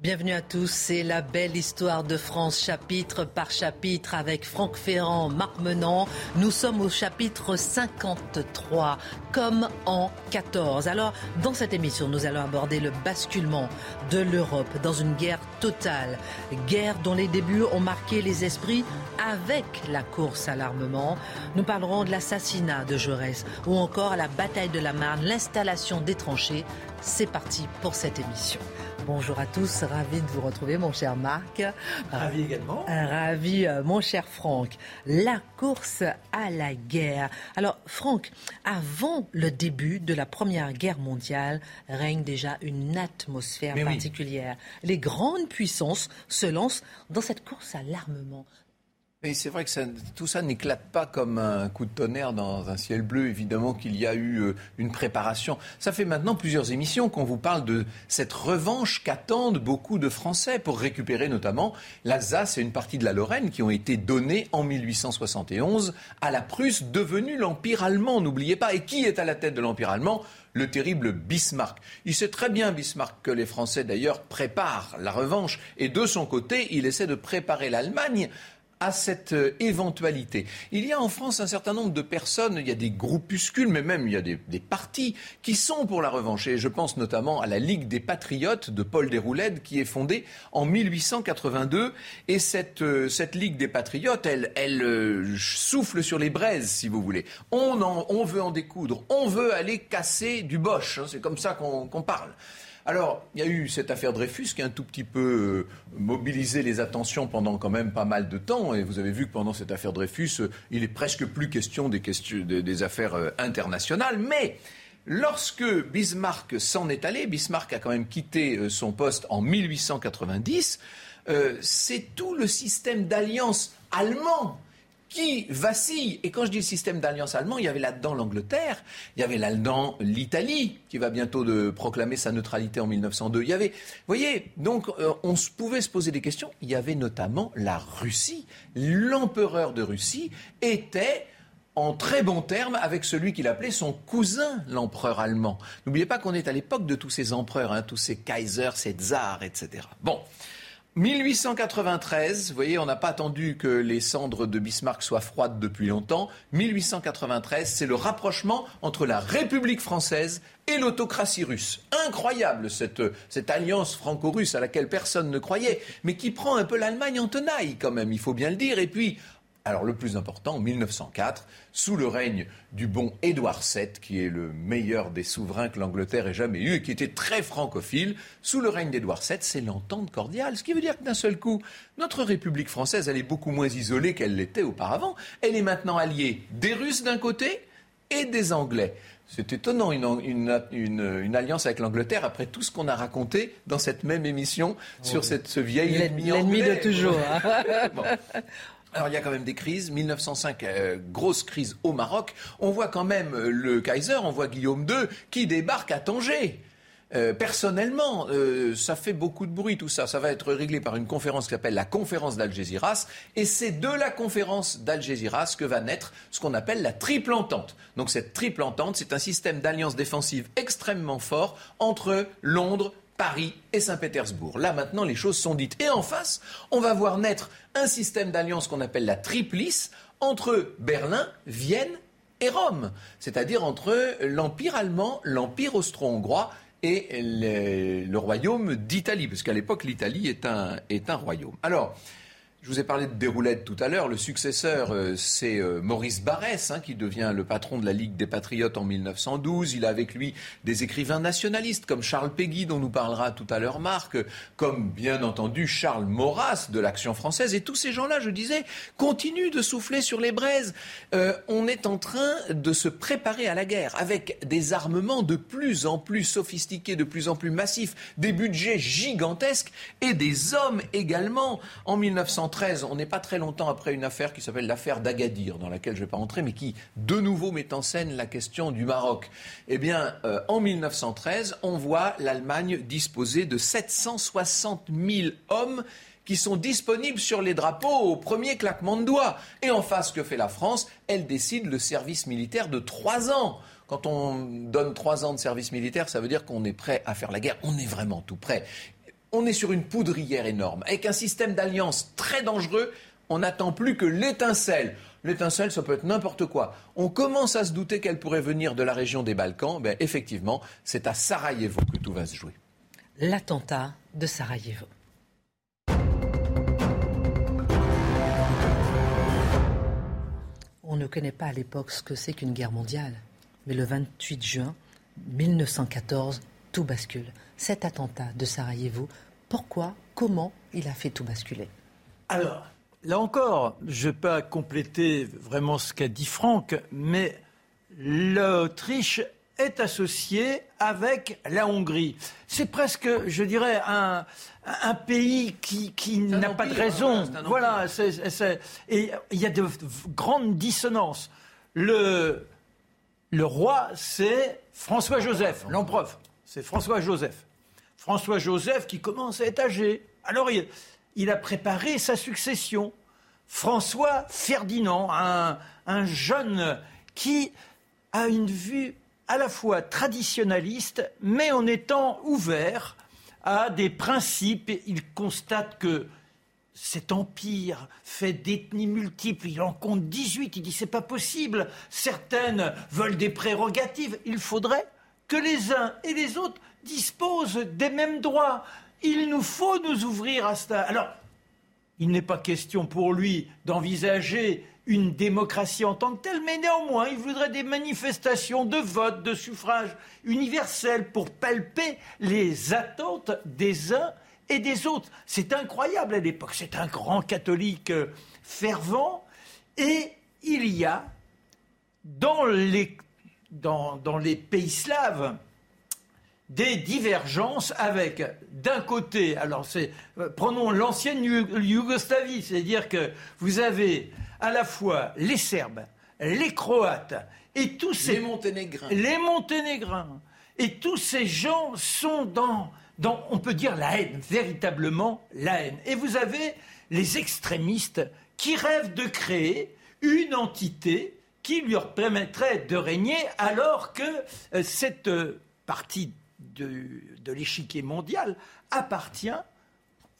Bienvenue à tous, c'est la belle histoire de France, chapitre par chapitre, avec Franck Ferrand, Marc Menant. Nous sommes au chapitre 53, comme en 14. Alors, dans cette émission, nous allons aborder le basculement de l'Europe dans une guerre totale. Guerre dont les débuts ont marqué les esprits avec la course à l'armement. Nous parlerons de l'assassinat de Jaurès ou encore la bataille de la Marne, l'installation des tranchées. C'est parti pour cette émission. Bonjour à tous, ravi de vous retrouver mon cher Marc. Ravi également. Euh, ravi euh, mon cher Franck. La course à la guerre. Alors Franck, avant le début de la Première Guerre mondiale, règne déjà une atmosphère particulière. Les grandes puissances se lancent dans cette course à l'armement. Mais c'est vrai que tout ça n'éclate pas comme un coup de tonnerre dans un ciel bleu. Évidemment qu'il y a eu euh, une préparation. Ça fait maintenant plusieurs émissions qu'on vous parle de cette revanche qu'attendent beaucoup de Français pour récupérer notamment l'Alsace et une partie de la Lorraine qui ont été données en 1871 à la Prusse, devenue l'Empire allemand. N'oubliez pas. Et qui est à la tête de l'Empire allemand? Le terrible Bismarck. Il sait très bien, Bismarck, que les Français d'ailleurs préparent la revanche. Et de son côté, il essaie de préparer l'Allemagne à cette euh, éventualité. Il y a en France un certain nombre de personnes, il y a des groupuscules, mais même il y a des, partis qui sont pour la revanche. Et je pense notamment à la Ligue des Patriotes de Paul Déroulède qui est fondée en 1882. Et cette, euh, cette Ligue des Patriotes, elle, euh, souffle sur les braises, si vous voulez. On, on veut en découdre, on veut aller casser du boche. Hein, c'est comme ça qu'on parle. Alors, il y a eu cette affaire Dreyfus qui a un tout petit peu euh, mobilisé les attentions pendant quand même pas mal de temps. Et vous avez vu que pendant cette affaire Dreyfus, euh, il est presque plus question des, affaires euh, internationales. Mais lorsque Bismarck s'en est allé, Bismarck a quand même quitté son poste en 1890, c'est tout le système d'alliance allemand qui vacille. Et quand je dis le système d'alliance allemand, il y avait là-dedans l'Angleterre, il y avait là-dedans l'Italie, qui va bientôt de proclamer sa neutralité en 1902. Il y avait, vous voyez, donc euh, on pouvait se poser des questions. Il y avait notamment la Russie. L'empereur de Russie était en très bons termes avec celui qu'il appelait son cousin, l'empereur allemand. N'oubliez pas qu'on est à l'époque de tous ces empereurs, hein, tous ces kaisers, ces tsars, etc. Bon. 1893, vous voyez, on n'a pas attendu que les cendres de Bismarck soient froides depuis longtemps. 1893, c'est le rapprochement entre la République française et l'autocratie russe. Incroyable cette, cette alliance franco-russe à laquelle personne ne croyait, mais qui prend un peu l'Allemagne en tenaille quand même, il faut bien le dire. Et puis, alors le plus important, en 1904, sous le règne du bon Édouard VII, qui est le meilleur des souverains que l'Angleterre ait jamais eu et qui était très francophile, sous le règne d'Édouard VII, c'est l'entente cordiale. Ce qui veut dire que d'un seul coup, notre République française, elle est beaucoup moins isolée qu'elle l'était auparavant. Elle est maintenant alliée des Russes d'un côté et des Anglais. C'est étonnant, une, alliance avec l'Angleterre après tout ce qu'on a raconté dans cette même émission sur cette, ce vieil ennemi L'ennemi de toujours. Hein. Alors il y a quand même des crises. 1905, euh, grosse crise au Maroc. On voit quand même euh, le Kaiser, on voit Guillaume II qui débarque à Tanger. Euh, personnellement, ça fait beaucoup de bruit tout ça. Ça va être réglé par une conférence qui s'appelle la conférence d'Algésiras. Et c'est de la conférence d'Algésiras que va naître ce qu'on appelle la triple entente. Donc cette triple entente, c'est un système d'alliance défensive extrêmement fort entre Londres, Paris et Saint-Pétersbourg. Là maintenant, les choses sont dites. Et en face, on va voir naître un système d'alliance qu'on appelle la triplice entre Berlin, Vienne et Rome, c'est-à-dire entre l'Empire allemand, l'Empire austro-hongrois et le, royaume d'Italie, parce qu'à l'époque, l'Italie est un, est un royaume. Alors, Je vous ai parlé de Déroulette tout à l'heure. Le successeur, euh, c'est euh, Maurice Barrès, hein, qui devient le patron de la Ligue des Patriotes en 1912. Il a avec lui des écrivains nationalistes comme Charles Péguy, dont nous parlera tout à l'heure Marc, comme bien entendu Charles Maurras de l'Action française. Et tous ces gens-là, je disais, continuent de souffler sur les braises. Euh, on est en train de se préparer à la guerre avec des armements de plus en plus sophistiqués, de plus en plus massifs, des budgets gigantesques et des hommes également. En 1913, on n'est pas très longtemps après une affaire qui s'appelle l'affaire d'Agadir, dans laquelle je ne vais pas entrer, mais qui de nouveau met en scène la question du Maroc. Eh bien, euh, en 1913, on voit l'Allemagne disposer de 760 000 hommes qui sont disponibles sur les drapeaux au premier claquement de doigts. Et en face, que fait la France? Elle décide le service militaire de trois ans. Quand on donne trois ans de service militaire, ça veut dire qu'on est prêt à faire la guerre. On est vraiment tout prêt on est sur une poudrière énorme, avec un système d'alliance très dangereux. On n'attend plus que l'étincelle. L'étincelle, ça peut être n'importe quoi. On commence à se douter qu'elle pourrait venir de la région des Balkans. Ben, effectivement, c'est à Sarajevo que tout va se jouer. L'attentat de Sarajevo. On ne connaît pas à l'époque ce que c'est qu'une guerre mondiale. Mais le 28 juin 1914, tout bascule cet attentat de Sarajevo. Pourquoi Comment il a fait tout basculer? Alors, là encore, je ne vais pas compléter vraiment ce qu'a dit Franck, mais l'Autriche est associée avec la Hongrie. C'est presque, je dirais, un, pays qui, n'a pas de raison. voilà, et il y a de grandes dissonances. Le, le roi, c'est François-Joseph, l'empereur. C'est François-Joseph. François-Joseph qui commence à être âgé. Alors il, a préparé sa succession. François Ferdinand, un, jeune qui a une vue à la fois traditionnaliste, mais en étant ouvert à des principes. Il constate que cet empire fait d'ethnies multiples, il en compte 18, il dit c'est pas possible, certaines veulent des prérogatives, il faudrait que les uns et les autres disposent des mêmes droits. Il nous faut nous ouvrir à cela. Alors, il n'est pas question pour lui d'envisager une démocratie en tant que telle, mais néanmoins, il voudrait des manifestations de vote, de suffrage universel pour palper les attentes des uns et des autres. C'est incroyable à l'époque. C'est un grand catholique euh, fervent. Et il y a dans les, dans, dans les pays slaves, des divergences avec, d'un côté, alors c'est, euh, prenons l'ancienne Yougoslavie, c'est-à-dire que vous avez à la fois les Serbes, les Croates et tous ces... Les Monténégrins. Les Monténégrins. Et tous ces gens sont dans, dans, on peut dire, la haine, véritablement la haine. Et vous avez les extrémistes qui rêvent de créer une entité qui leur permettrait de régner alors que euh, cette euh, partie de, l'échiquier mondial appartient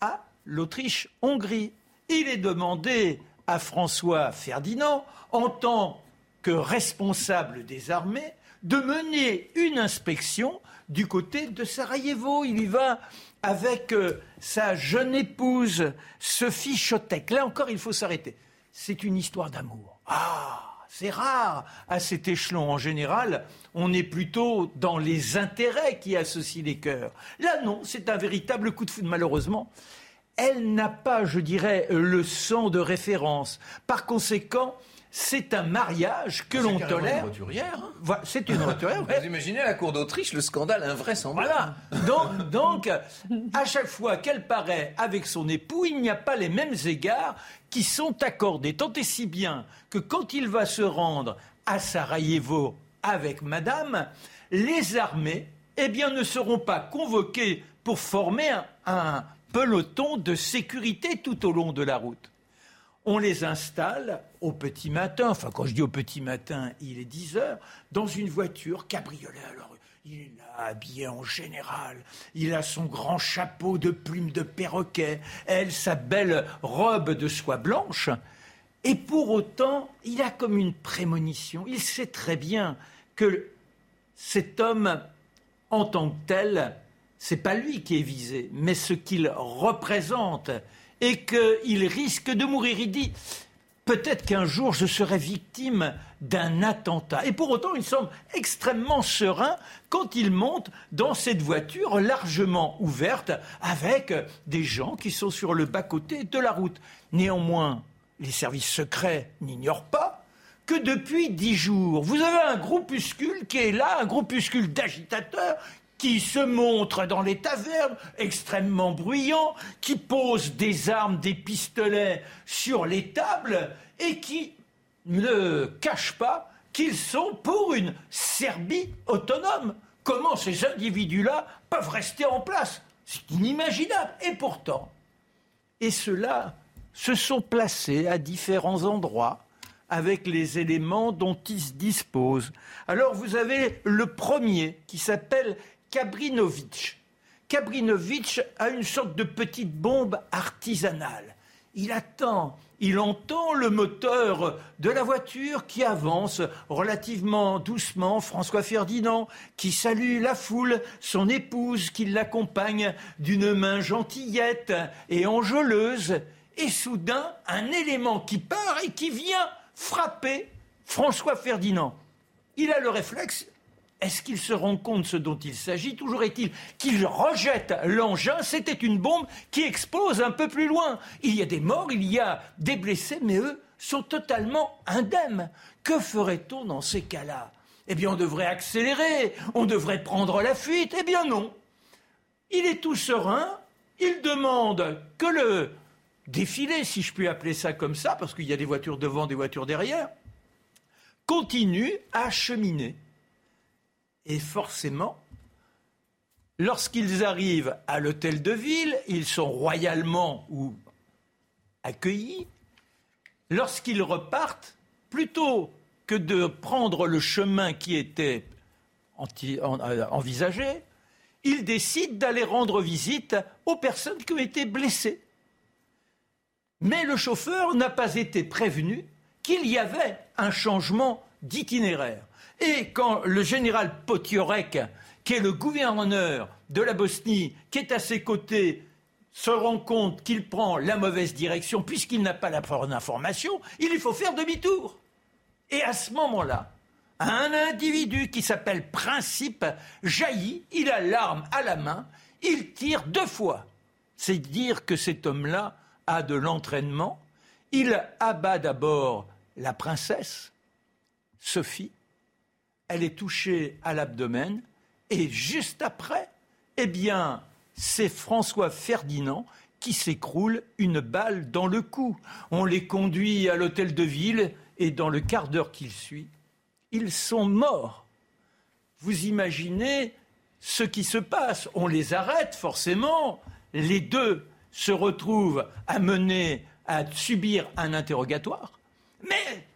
à l'Autriche-Hongrie. Il est demandé à François Ferdinand, en tant que responsable des armées, de mener une inspection du côté de Sarajevo. Il y va avec euh, sa jeune épouse, Sophie Chotek. Là encore, il faut s'arrêter. C'est une histoire d'amour. Ah c'est rare à cet échelon. En général, on est plutôt dans les intérêts qui associent les cœurs. Là, non, c'est un véritable coup de foudre. Malheureusement, elle n'a pas, je dirais, le sang de référence. Par conséquent, c'est un mariage que l'on tolère. Une roturière. Hein. c'est une roturière. Vous imaginez la cour d'Autriche, le scandale invraisemblable. Voilà. Donc, donc, à chaque fois qu'elle paraît avec son époux, il n'y a pas les mêmes égards qui sont accordés. Tant et si bien que quand il va se rendre à Sarajevo avec Madame, les armées, eh bien, ne seront pas convoquées pour former un peloton de sécurité tout au long de la route on les installe au petit matin, enfin quand je dis au petit matin, il est 10 heures, dans une voiture cabriolet. Alors il est là, habillé en général, il a son grand chapeau de plumes de perroquet, elle sa belle robe de soie blanche, et pour autant, il a comme une prémonition, il sait très bien que cet homme, en tant que tel, c'est pas lui qui est visé, mais ce qu'il représente et qu'il risque de mourir. Il dit peut-être qu'un jour je serai victime d'un attentat. Et pour autant, il semble extrêmement serein quand il monte dans cette voiture largement ouverte avec des gens qui sont sur le bas-côté de la route. Néanmoins, les services secrets n'ignorent pas que depuis dix jours, vous avez un groupuscule qui est là, un groupuscule d'agitateurs qui se montrent dans les tavernes, extrêmement bruyants, qui posent des armes, des pistolets sur les tables et qui ne cachent pas qu'ils sont pour une Serbie autonome. Comment ces individus-là peuvent rester en place? C'est inimaginable. Et pourtant, et ceux-là se sont placés à différents endroits avec les éléments dont ils disposent. Alors vous avez le premier qui s'appelle Kabrinovic. Kabrinovic a une sorte de petite bombe artisanale. Il attend, il entend le moteur de la voiture qui avance relativement doucement, François Ferdinand, qui salue la foule, son épouse qui l'accompagne d'une main gentillette et enjôleuse, et soudain un élément qui part et qui vient frapper François Ferdinand. Il a le réflexe est-ce qu'il se rend compte ce dont il s'agit? Toujours est-il qu'il rejette l'engin. C'était une bombe qui explose un peu plus loin. Il y a des morts, il y a des blessés, mais eux sont totalement indemnes. Que ferait-on dans ces cas-là? Eh bien, on devrait accélérer, on devrait prendre la fuite. Eh bien, non. Il est tout serein. Il demande que le défilé, si je puis appeler ça comme ça, parce qu'il y a des voitures devant, des voitures derrière, continue à cheminer. Et forcément, lorsqu'ils arrivent à l'hôtel de ville, ils sont royalement accueillis. Lorsqu'ils repartent, plutôt que de prendre le chemin qui était euh, envisagé, ils décident d'aller rendre visite aux personnes qui ont été blessées. Mais le chauffeur n'a pas été prévenu qu'il y avait un changement d'itinéraire. Et quand le général Potiorek, qui est le gouverneur de la Bosnie, qui est à ses côtés, se rend compte qu'il prend la mauvaise direction puisqu'il n'a pas la bonne information, il faut faire demi-tour. Et à ce moment-là, un individu qui s'appelle Principe jaillit, il a l'arme à la main, il tire deux fois. C'est dire que cet homme-là a de l'entraînement. Il abat d'abord la princesse, Sophie, elle est touchée à l'abdomen, et juste après, eh bien, c'est François Ferdinand qui s'écroule une balle dans le cou. On les conduit à l'hôtel de ville, et dans le quart d'heure qui suit, ils sont morts. Vous imaginez ce qui se passe. On les arrête forcément. Les deux se retrouvent amenés à subir un interrogatoire. Mais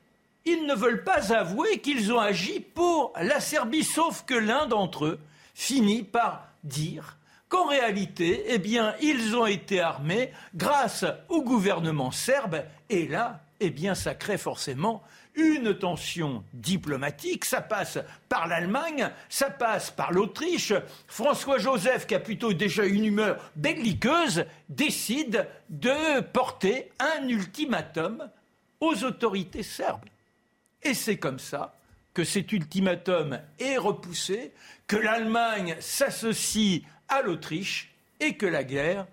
ils ne veulent pas avouer qu'ils ont agi pour la Serbie, sauf que l'un d'entre eux finit par dire qu'en réalité, eh bien, ils ont été armés grâce au gouvernement serbe, et là, eh bien, ça crée forcément une tension diplomatique. Ça passe par l'Allemagne, ça passe par l'Autriche. François Joseph, qui a plutôt déjà une humeur belliqueuse, décide de porter un ultimatum aux autorités serbes. Et c'est comme ça que cet ultimatum est repoussé, que l'Allemagne s'associe à l'Autriche et que la guerre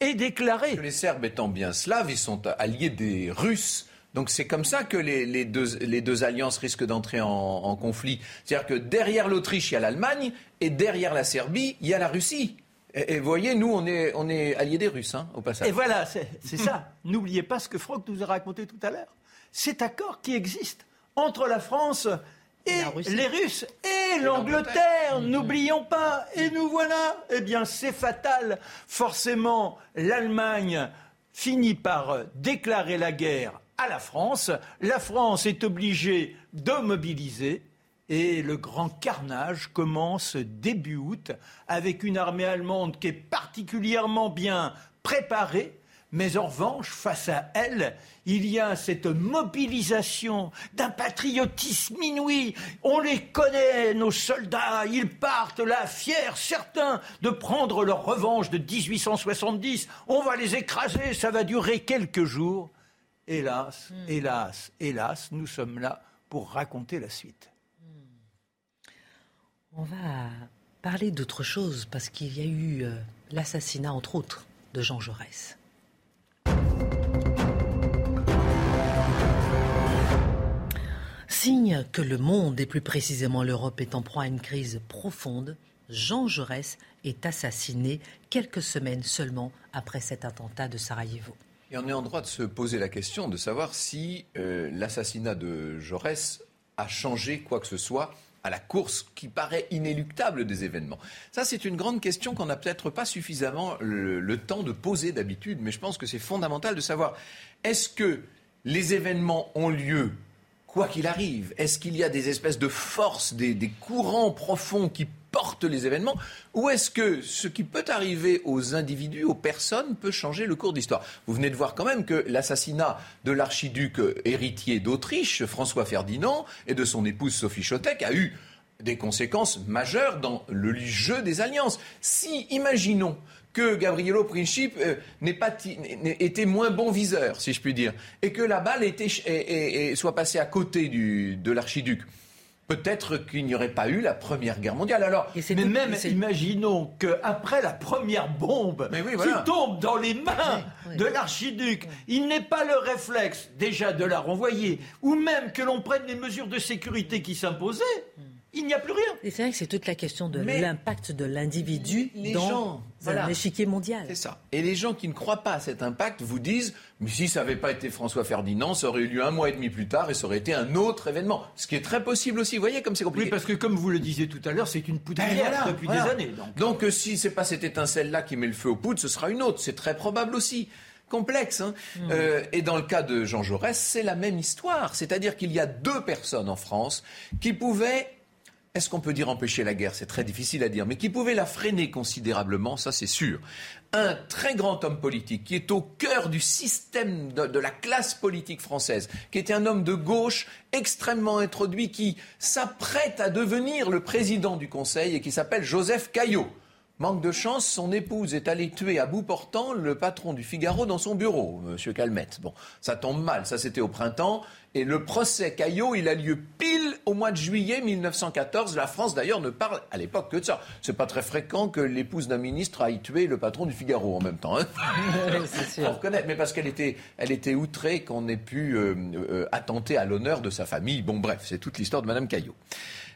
est déclarée. les Serbes étant bien slaves, ils sont alliés des Russes. Donc c'est comme ça que les, deux, alliances risquent d'entrer en, conflit. C'est-à-dire que derrière l'Autriche, il y a l'Allemagne, et derrière la Serbie, il y a la Russie. Et, vous voyez, nous, on est, on est alliés des Russes, hein, au passage. Et voilà, c'est ça. N'oubliez pas ce que Franck nous a raconté tout à l'heure. Cet accord qui existe entre la France et les Russes et, l'Angleterre, n'oublions pas. Et nous voilà. Eh bien, c'est fatal. Forcément, l'Allemagne finit par déclarer la guerre à la France. La France est obligée de mobiliser. Et le grand carnage commence début août avec une armée allemande qui est particulièrement bien préparée, Mais en revanche, face à elle, il y a cette mobilisation d'un patriotisme inouï. On les connaît, nos soldats, ils partent là, fiers, certains, de prendre leur revanche de 1870. On va les écraser, ça va durer quelques jours. Hélas, hmm. hélas, hélas, nous sommes là pour raconter la suite. On va parler d'autre chose parce qu'il y a eu euh, l'assassinat, entre autres, de Jean Jaurès. Signe que le monde, et plus précisément l'Europe, est en proie à une crise profonde, Jean Jaurès est assassiné quelques semaines seulement après cet attentat de Sarajevo. Et on est en droit de se poser la question de savoir si euh, l'assassinat de Jaurès a changé quoi que ce soit à la course qui paraît inéluctable des événements Ça, c'est une grande question qu'on n'a peut-être pas suffisamment le temps de poser d'habitude, mais je pense que c'est fondamental de savoir est-ce que les événements ont lieu quoi qu'il arrive Est-ce qu'il y a des espèces de forces, des, courants profonds qui portent les événements Ou est-ce que ce qui peut arriver aux individus, aux personnes, peut changer le cours d'histoire? Vous venez de voir quand même que l'assassinat de l'archiduc héritier d'Autriche, François Ferdinand, et de son épouse Sophie Chotek a eu des conséquences majeures dans le jeu des alliances. Si, imaginons que Gabriello Principe euh, n'ait pas était moins bon viseur, si je puis dire, et que la balle était, soit passée à côté du, de l'archiduc. Peut-être qu'il n'y aurait pas eu la Première Guerre mondiale. Alors, mais même imaginons qu'après la première bombe qui tombe dans les mains de l'archiduc, il n'ait pas le réflexe déjà de la renvoyer, ou même que l'on prenne les mesures de sécurité qui s'imposaient. Hmm il n'y a plus rien. Et c'est vrai que c'est toute la question de l'impact de l'individu dans l'échiquier mondial. C'est ça. Et les gens qui ne croient pas à cet impact vous disent mais si ça n'avait pas été François Ferdinand, ça aurait eu lieu un mois et demi plus tard et ça aurait été un autre événement. Ce qui est très possible aussi. Vous voyez comme c'est compliqué. Oui, parce que comme vous le disiez tout à l'heure, c'est une poudrière ben depuis des années. Donc, donc euh, si c'est pas cette étincelle-là qui met le feu aux poudres, ce sera une autre. C'est très probable aussi complexe. Hein. Mmh. Euh, et dans le cas de Jean Jaurès, c'est la même histoire. C'est-à-dire qu'il y a deux personnes en France qui pouvaient est-ce qu'on peut dire empêcher la guerre? C'est très difficile à dire, mais qui pouvait la freiner considérablement, ça c'est sûr. Un très grand homme politique qui est au cœur du système de, la classe politique française, qui était un homme de gauche extrêmement introduit, qui s'apprête à devenir le président du Conseil et qui s'appelle Joseph Caillot. Manque de chance, son épouse est allée tuer à bout portant le patron du Figaro dans son bureau, M. Calmette. Bon, ça tombe mal, ça c'était au printemps. Et le procès Caillot, il a lieu pile au mois de juillet 1914. La France, d'ailleurs, ne parle à l'époque que de ça. C'est pas très fréquent que l'épouse d'un ministre aille tuer le patron du Figaro en même temps. Hein c'est sûr. reconnaître, mais parce qu'elle était, elle était outrée qu'on ait pu euh, euh, attenter à l'honneur de sa famille. Bon, bref, c'est toute l'histoire de Madame Caillot.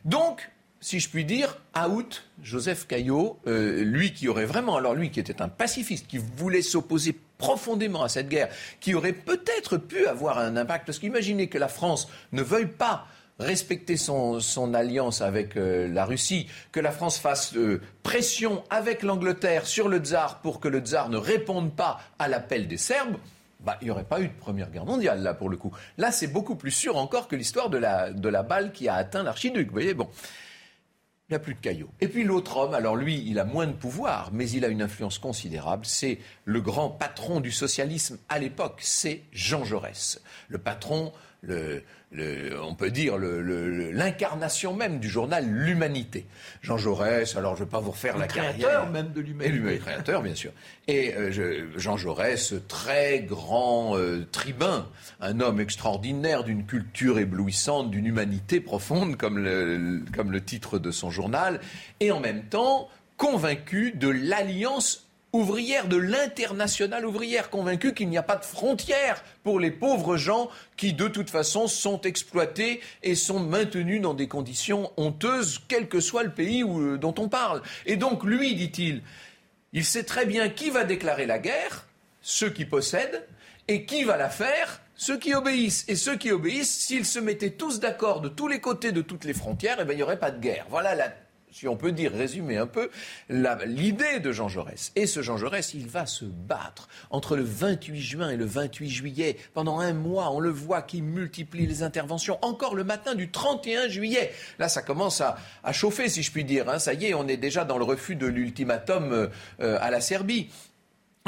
Donc, si je puis dire, out Joseph Caillot, euh, lui qui aurait vraiment, alors lui qui était un pacifiste, qui voulait s'opposer profondément à cette guerre, qui aurait peut-être pu avoir un impact, parce qu'imaginez que la France ne veuille pas respecter son, alliance avec euh, la Russie, que la France fasse euh, pression avec l'Angleterre sur le tsar pour que le tsar ne réponde pas à l'appel des Serbes, bah, il n'y aurait pas eu de Première Guerre mondiale, là, pour le coup. Là, c'est beaucoup plus sûr encore que l'histoire de la, de la balle qui a atteint l'archiduc. Vous voyez, bon il n'y a plus de caillots. Et puis l'autre homme, alors lui, il a moins de pouvoir, mais il a une influence considérable. C'est le grand patron du socialisme à l'époque, c'est Jean Jaurès. Le patron on peut dire, l'incarnation même du journal L'Humanité. Jean Jaurès, alors je ne vais pas vous refaire le la créateur même de l'Humanité. Et le créateur, bien sûr. Et euh, Jean Jaurès, très grand euh, tribun, un homme extraordinaire, d'une culture éblouissante, d'une humanité profonde, comme le, comme le titre de son journal, et en même temps convaincu de l'alliance ouvrière, de l'internationale ouvrière, convaincue qu'il n'y a pas de frontières pour les pauvres gens qui, de toute façon, sont exploités et sont maintenus dans des conditions honteuses, quel que soit le pays euh, dont on parle. Et donc, lui, dit-il, il sait très bien qui va déclarer la guerre, ceux qui possèdent, et qui va la faire, ceux qui obéissent. Et ceux qui obéissent, s'ils se mettaient tous d'accord de tous les côtés de toutes les frontières, eh bien, il n'y aurait pas de guerre. Voilà la si on peut dire, résumer un peu, l'idée de Jean Jaurès. Et ce Jean Jaurès, il va se battre entre le 28 juin et le 28 juillet. Pendant un mois, on le voit qui multiplie les interventions. Encore le matin du 31 juillet. Là, ça commence à, chauffer, si je puis dire. Hein. Ça y est, on est déjà dans le refus de l'ultimatum euh, à la Serbie.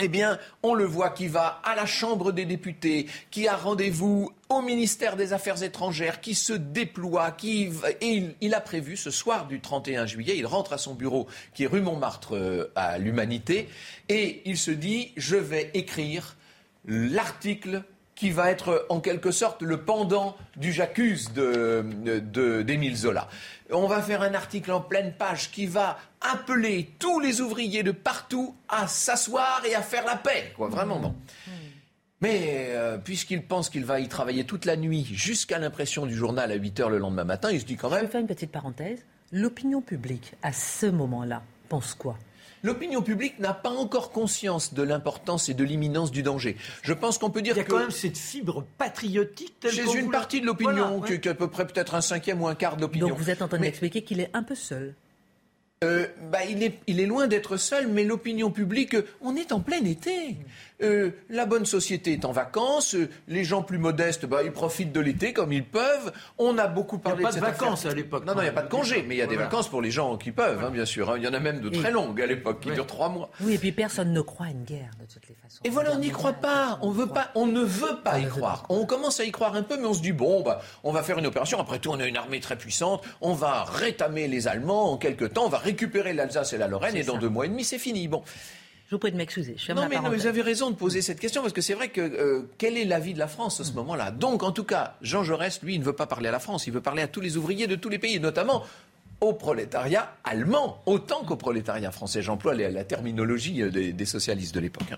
Eh bien, on le voit qui va à la Chambre des députés, qui a rendez-vous au ministère des Affaires étrangères, qui se déploie, qui et il, a prévu ce soir du 31 juillet, il rentre à son bureau qui est rue Montmartre euh, à l'Humanité, et il se dit je vais écrire l'article qui va être en quelque sorte le pendant du J'accuse d'Émile Zola. On va faire un article en pleine page qui va appeler tous les ouvriers de partout à s'asseoir et à faire la paix. Quoi, vraiment, bon. Mais euh, puisqu'il pense qu'il va y travailler toute la nuit jusqu'à l'impression du journal à 8 heures le lendemain matin, il se dit quand même. Je vais faire une petite parenthèse. L'opinion publique, à ce moment-là, pense quoi? L'opinion publique n'a pas encore conscience de l'importance et de l'imminence du danger. Je pense qu'on peut dire qu'il y a quand même cette fibre patriotique chez une partie de l'opinion, qui, est à peu près peut-être un cinquième ou un quart de l'opinion. Donc vous êtes en train d'expliquer qu'il est un peu seul. Euh, bah, il, est, il est loin d'être seul, mais l'opinion publique, on est en plein été. Euh, la bonne société est en vacances, euh, les gens plus modestes, bah, ils profitent de l'été comme ils peuvent. On a beaucoup parlé il n'y a pas de, vacances à l'époque. Non, non, il n'y a pas de congés, mais il y a des vacances pour les gens qui peuvent, hein, bien sûr. Hein. Il y en a même de très longues à l'époque, qui durent trois mois. Oui, et puis personne ne croit à une guerre, de toutes les façons. Et voilà, on n'y croit pas. On, veut pas. on ne veut pas y croire. On commence à y croire un peu, mais on se dit, bon, bah, on va faire une opération. Après tout, on a une armée très puissante. On va rétamer les Allemands en quelques temps. On va récupérer l'Alsace et la Lorraine, et dans deux mois et demi, c'est fini. Bon. Je vous prie de m'excuser. Non, mais, vous avez raison de poser cette question parce que c'est vrai que euh, quelle est l'avis de la France à ce moment-là? Donc, en tout cas, Jean Jaurès, lui, il ne veut pas parler à la France, il veut parler à tous les ouvriers de tous les pays, notamment au prolétariat allemand, autant qu'au prolétariat français. J'emploie la, terminologie euh, des, socialistes de l'époque.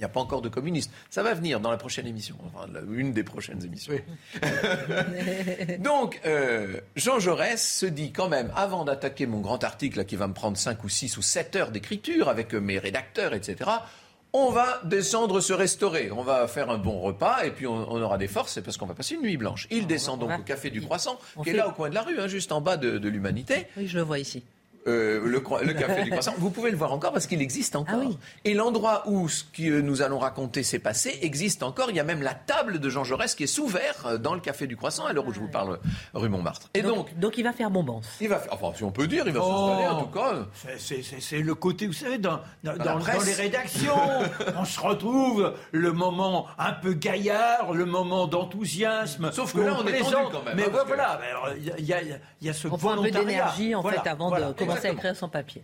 Il n'y a pas encore de communistes. Ça va venir dans la prochaine émission, enfin, une des prochaines émissions. Donc, euh, Jean Jaurès se dit quand même, avant d'attaquer mon grand article qui va me prendre 5 ou 6 ou 7 heures d'écriture avec mes rédacteurs, etc., on va descendre se restaurer. On va faire un bon repas et puis on, aura des forces, c'est parce qu'on va passer une nuit blanche. Il descend donc au Café du Croissant, qui est là au coin de la rue, hein, juste en bas de, de l'Humanité. Oui, je le vois ici. Euh, le, café du croissant. Vous pouvez le voir encore parce qu'il existe encore. Ah Et l'endroit où ce que nous allons raconter s'est passé existe encore. Il y a même la table de Jean Jaurès qui est sous verre euh, dans le café du croissant à l'heure où je vous parle rue Montmartre. Et donc, donc, il va faire bonbons. Il va faire, enfin si on peut dire, il va s'installer en tout cas. C'est le côté, vous savez, dans, dans, dans, les rédactions, on se retrouve le moment un peu gaillard, le moment d'enthousiasme. Sauf que là, on est tendu quand même. Mais hein, voilà, il y, a, y a ce on un peu d'énergie en fait avant de commencer à écrire son papier.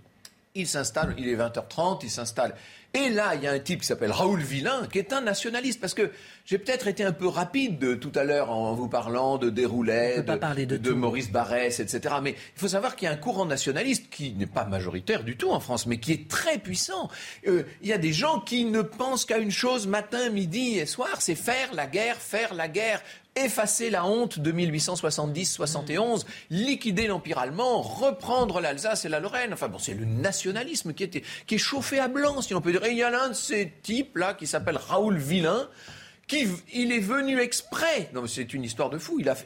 Il s'installe, il est 20h30, il s'installe. Et là, il y a un type qui s'appelle Raoul Villain, qui est un nationaliste, parce que j'ai peut-être été un peu rapide tout à l'heure en vous parlant de Déroulet, de, de, Maurice Barrès, etc. Mais il faut savoir qu'il y a un courant nationaliste qui n'est pas majoritaire du tout en France, mais qui est très puissant. Euh, il y a des gens qui ne pensent qu'à une chose matin, midi et soir, c'est faire la guerre, faire la guerre, effacer la honte de 1870-71, liquider l'Empire allemand, reprendre l'Alsace et la Lorraine. Enfin bon, c'est le nationalisme qui, était, qui est chauffé à blanc, si on peut dire. Et il y a l'un de ces types-là qui s'appelle Raoul Villain, il est venu exprès. Non, c'est une histoire de fou. Il, a,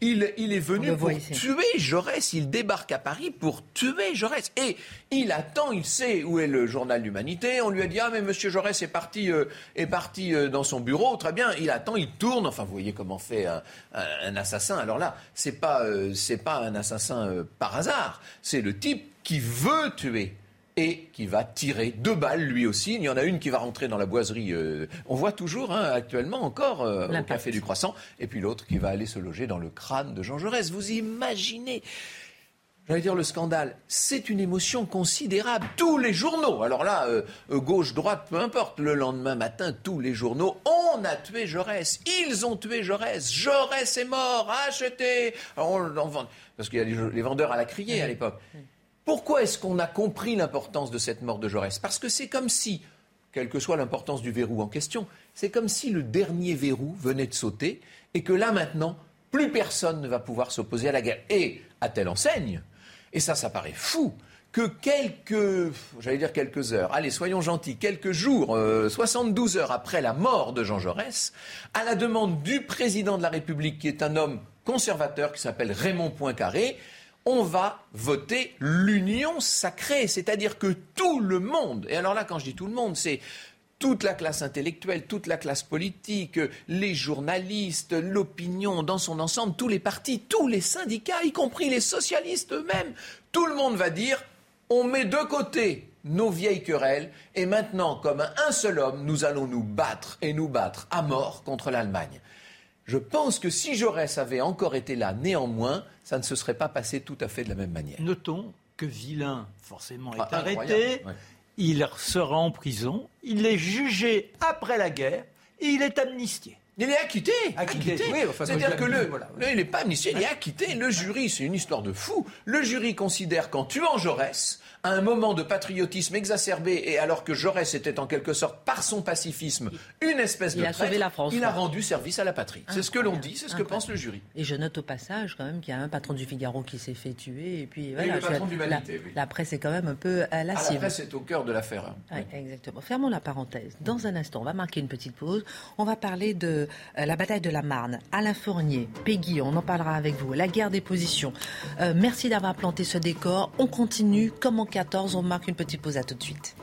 il, il est venu pour tuer Jaurès. Il débarque à Paris pour tuer Jaurès. Et il attend, il sait où est le journal d'Humanité. On lui a dit Ah, mais monsieur Jaurès est parti, euh, est parti euh, dans son bureau. Très bien. Il attend, il tourne. Enfin, vous voyez comment fait un, assassin. Alors là, c'est pas, euh, c'est pas un assassin par hasard. C'est le type qui veut tuer et qui va tirer deux balles lui aussi. Il y en a une qui va rentrer dans la boiserie. Euh, on voit toujours hein, actuellement encore euh, au café du Croissant, et puis l'autre qui va aller se loger dans le crâne de Jean Jaurès. Vous imaginez J'allais dire le scandale, c'est une émotion considérable. Tous les journaux, alors là, euh, gauche, droite, peu importe, le lendemain matin, tous les journaux, on a tué Jaurès, ils ont tué Jaurès, Jaurès est mort, achetez, on, parce qu'il y a les, vendeurs à la crier à l'époque. Pourquoi est-ce qu'on a compris l'importance de cette mort de Jaurès? Parce que c'est comme si, quelle que soit l'importance du verrou en question, c'est comme si le dernier verrou venait de sauter et que là maintenant, plus personne ne va pouvoir s'opposer à la guerre. Et à telle enseigne, et ça, ça paraît fou, que quelques, j'allais dire quelques heures, allez, soyons gentils, quelques jours, 72 euh, heures après la mort de Jean Jaurès, à la demande du président de la République, qui est un homme conservateur qui s'appelle Raymond Poincaré, on va voter l'union sacrée, c'est-à-dire que tout le monde, et alors là quand je dis tout le monde, c'est toute la classe intellectuelle, toute la classe politique, les journalistes, l'opinion dans son ensemble, tous les partis, tous les syndicats, y compris les socialistes eux-mêmes, tout le monde va dire on met de côté nos vieilles querelles, et maintenant, comme un seul homme, nous allons nous battre et nous battre à mort contre l'Allemagne. Je pense que si Jaurès avait encore été là, néanmoins, ça ne se serait pas passé tout à fait de la même manière. Notons que Villain, forcément, est ah, arrêté. Il sera en prison. Il est jugé après la guerre et il est amnistié. Il est acquitté. acquitté. C'est-à-dire que le, il n'est pas amnistié, il est acquitté. Le jury, c'est une histoire de fou. Le jury considère qu'en tuant Jaurès, à un moment de patriotisme exacerbé, et alors que Jaurès était en quelque sorte, par son pacifisme, une espèce de il la France, il a rendu service à la patrie. C'est ce que l'on dit, c'est ce que pense le jury. Et je note au passage quand même qu'il y a un patron du Figaro qui s'est fait tuer, et puis voilà. le patron d'humanité, la, la, presse est quand même un peu à la ah, La presse est au cœur de l'affaire. Hein. exactement. Fermons la parenthèse. Dans un instant, on va marquer une petite pause. On va parler de euh, la bataille de la Marne. Alain Fournier, Peggy, on en parlera avec vous. La guerre des positions. Euh, merci d'avoir planté ce décor. On continue comme en 14. On marque une petite pause. À tout de suite.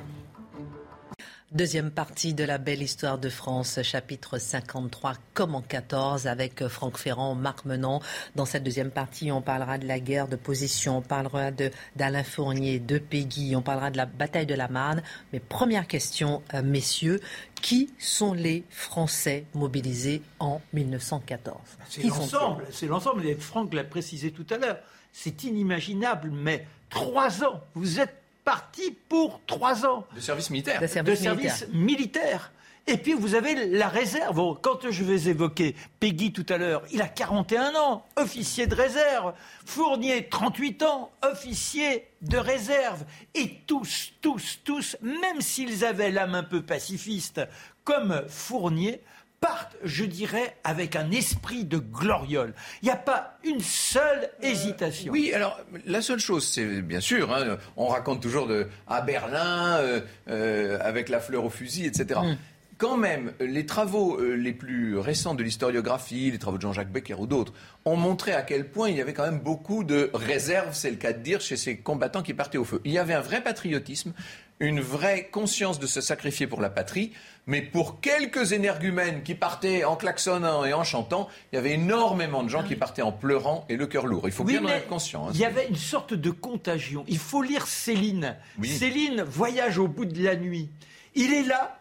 Deuxième partie de la belle histoire de France, chapitre 53, comme en 14, avec Franck Ferrand, Marc Menant. Dans cette deuxième partie, on parlera de la guerre de position, on parlera d'Alain Fournier, de Peggy, on parlera de la bataille de la Marne. Mais première question, euh, messieurs, qui sont les Français mobilisés en 1914 C'est l'ensemble, c'est l'ensemble. Et Franck l'a précisé tout à l'heure. C'est inimaginable, mais trois ans. Vous êtes parti pour trois ans. De service militaire. De service, militaire. Et puis vous avez la réserve. Quand je vais évoquer Peggy tout à l'heure, il a 41 ans, officier de réserve. Fournier, 38 ans, officier de réserve. Et tous, tous, tous, même s'ils avaient l'âme un peu pacifiste, comme Fournier, partent, je dirais, avec un esprit de gloriole. Il n'y a pas une seule hésitation. oui, alors la seule chose, c'est bien sûr, hein, on raconte toujours de, à Berlin, euh, euh, avec la fleur au fusil, etc. Mm. Quand même, les travaux euh, les plus récents de l'historiographie, les travaux de Jean-Jacques Becker ou d'autres, ont montré à quel point il y avait quand même beaucoup de réserves, c'est le cas de dire, chez ces combattants qui partaient au feu. Il y avait un vrai patriotisme, une vraie conscience de se sacrifier pour la patrie, mais pour quelques énergumènes qui partaient en klaxonnant et en chantant, il y avait énormément de gens qui partaient en pleurant et le cœur lourd. Il faut bien en être conscient. Hein, il y avait une sorte de contagion. Il faut lire Céline. Céline voyage au bout de la nuit. Il est là,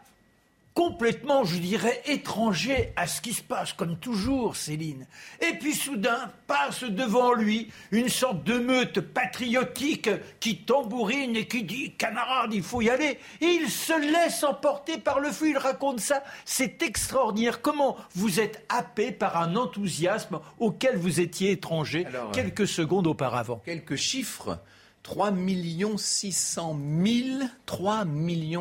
complètement, je dirais, étranger à ce qui se passe, comme toujours, Céline. Et puis soudain passe devant lui une sorte de meute patriotique qui tambourine et qui dit Camarade, il faut y aller. Et il se laisse emporter par le feu. Il raconte ça. C'est extraordinaire. Comment vous êtes happé par un enthousiasme auquel vous étiez étranger quelques secondes auparavant? Quelques chiffres. 3 600 000, 3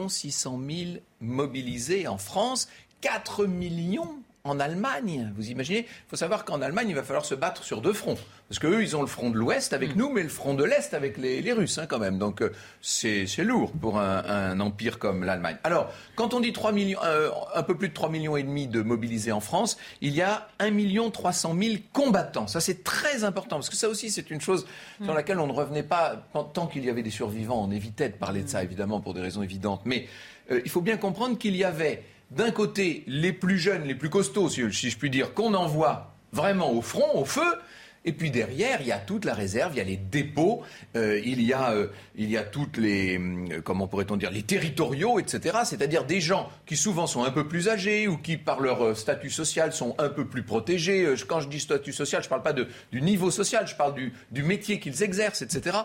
600 000 mobilisés en France, 4 millions en Allemagne. Vous imaginez Il faut savoir qu'en Allemagne, il va falloir se battre sur deux fronts. Parce qu'eux, ils ont le front de l'Ouest avec mm. nous, mais le front de l'Est avec les, Russes, hein, quand même. Donc, euh, c'est lourd pour un, empire comme l'Allemagne. Alors, quand on dit 3 millions, euh, un peu plus de 3 millions et demi de mobilisés en France, il y a 1 million 300 000 combattants. Ça, c'est très important, parce que ça aussi, c'est une chose sur mm. laquelle on ne revenait pas. Tant qu'il y avait des survivants, on évitait de parler de ça, évidemment, pour des raisons évidentes. Mais euh, il faut bien comprendre qu'il y avait d'un côté les plus jeunes, les plus costauds, si je puis dire, qu'on envoie vraiment au front, au feu, et puis derrière, il y a toute la réserve, il y a les dépôts, euh, il, y a, euh, il y a toutes les, euh, comment pourrait-on dire, les territoriaux, etc. C'est-à-dire des gens qui souvent sont un peu plus âgés ou qui, par leur statut social, sont un peu plus protégés. Quand je dis statut social, je ne parle pas du niveau social, je parle du, métier qu'ils exercent, etc.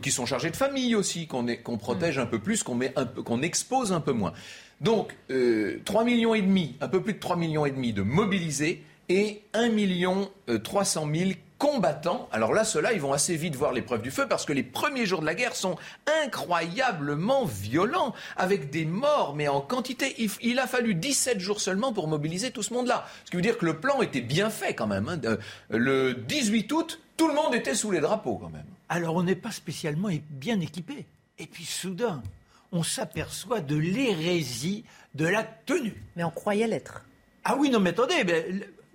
qui sont chargés de famille aussi, qu'on protège un peu plus, qu'on expose un peu moins. Donc, euh, 3 millions et demi, un peu plus de 3 millions et demi de mobilisés et 1 million 300 000 combattants. Alors là, ceux-là, ils vont assez vite voir l'épreuve du feu parce que les premiers jours de la guerre sont incroyablement violents, avec des morts, mais en quantité. Il, a fallu 17 jours seulement pour mobiliser tout ce monde-là. Ce qui veut dire que le plan était bien fait quand même. Hein. Le 18 août, tout le monde était sous les drapeaux quand même. Alors on n'est pas spécialement bien équipé. Et puis soudain, on s'aperçoit de l'hérésie de la tenue. Mais on croyait l'être. Ah oui, non, mais attendez,